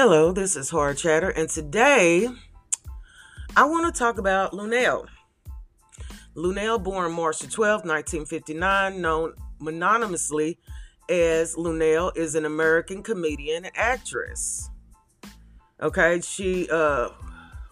Hello, this is Horror Chatter, and today I want to talk about Luenell. Luenell, born March 12, 1959, known mononymously as Luenell, is an American comedian and actress. Okay, she, uh,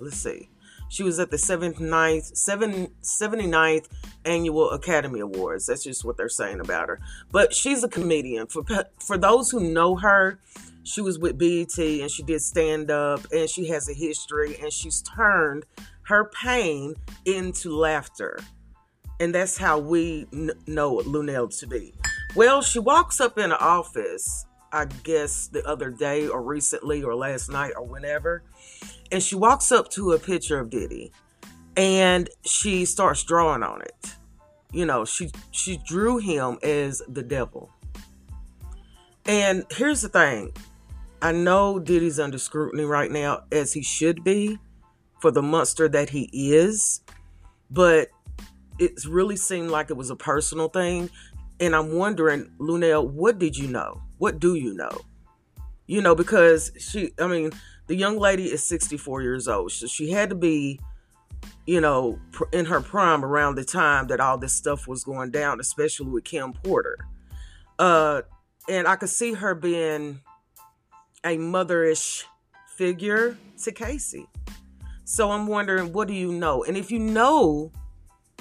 let's see, she was at the 79th, 79th Annual Academy Awards. That's just what they're saying about her. But she's a comedian. For, for those who know her, she was with BET and she did stand up and she has a history and she's turned her pain into laughter. And that's how we know Luenell to be. Well, she walks up in an office, I guess the other day or recently or last night or whenever, and she walks up to a picture of Diddy and she starts drawing on it. You know, she she drew him as the devil. And here's the thing. I know Diddy's under scrutiny right now, as he should be, for the monster that he is. But it really seemed like it was a personal thing. And I'm wondering, Luenell, what did you know? What do you know? You know, because she, I mean, the young lady is 64 years old. So she had to be, you know, in her prime around the time that all this stuff was going down, especially with Kim Porter. Uh, and I could see her being a motherish figure to Cassie. So I'm wondering, what do you know? And if you know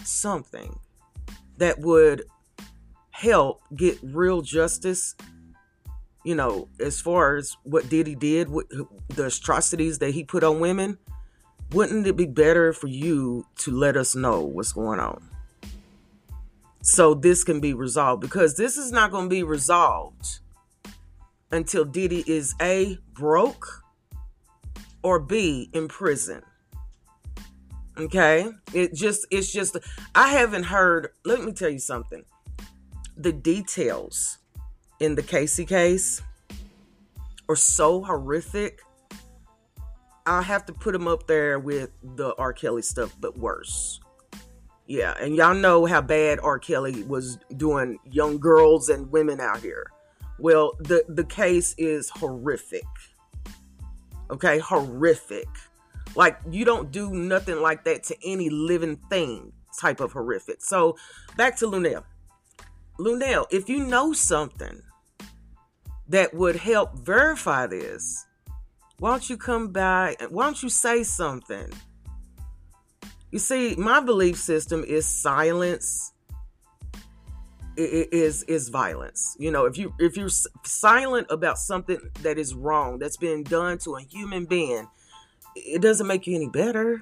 something that would help get real justice, you know, as far as what Diddy did, what, the atrocities that he put on women, wouldn't it be better for you to let us know what's going on? So this can be resolved because this is not going to be resolved until Diddy is A, broke, or B, in prison. Okay? It just, it's just, I haven't heard, let me tell you something. The details in the Cassie case are so horrific. I have to put them up there with the R. Kelly stuff, but worse. Yeah, and y'all know how bad R. Kelly was doing young girls and women out here. Well, the the case is horrific. Okay, horrific. Like you don't do nothing like that to any living thing. Type of horrific. So back to Luenell. Luenell, if you know something that would help verify this, why don't you come by? Why don't you say something? You see, my belief system is silence is is violence. You know, if you if you're silent about something that is wrong that's being done to a human being, it doesn't make you any better.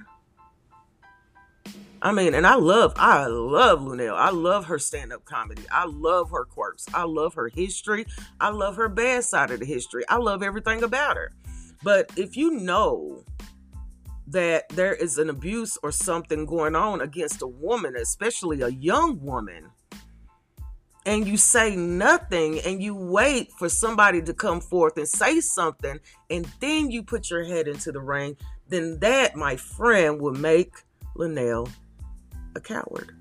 I mean, and I love I love Luenell. I love her stand-up comedy. I love her quirks. I love her history. I love her bad side of the history. I love everything about her. But if you know that there is an abuse or something going on against a woman, especially a young woman, and you say nothing and you wait for somebody to come forth and say something and then you put your head into the ring, then that, my friend, will make Luenell a coward.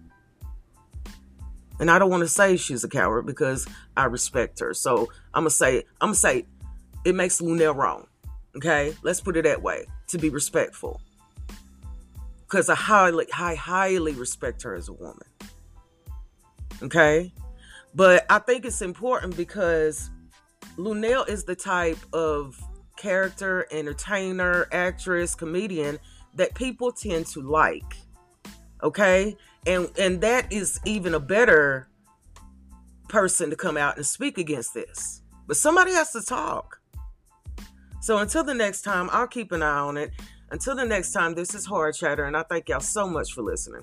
And I don't want to say she's a coward because I respect her. So I'm gonna say I'm gonna say it makes Luenell wrong. Okay, let's put it that way to be respectful. Because I highly, I highly respect her as a woman. Okay, but I think it's important because Luenell is the type of character, entertainer, actress, comedian that people tend to like. Okay? And and that is even a better person to come out and speak against this. But somebody has to talk. So until the next time, I'll keep an eye on it. Until the next time, this is Horror Chatter, and I thank y'all so much for listening.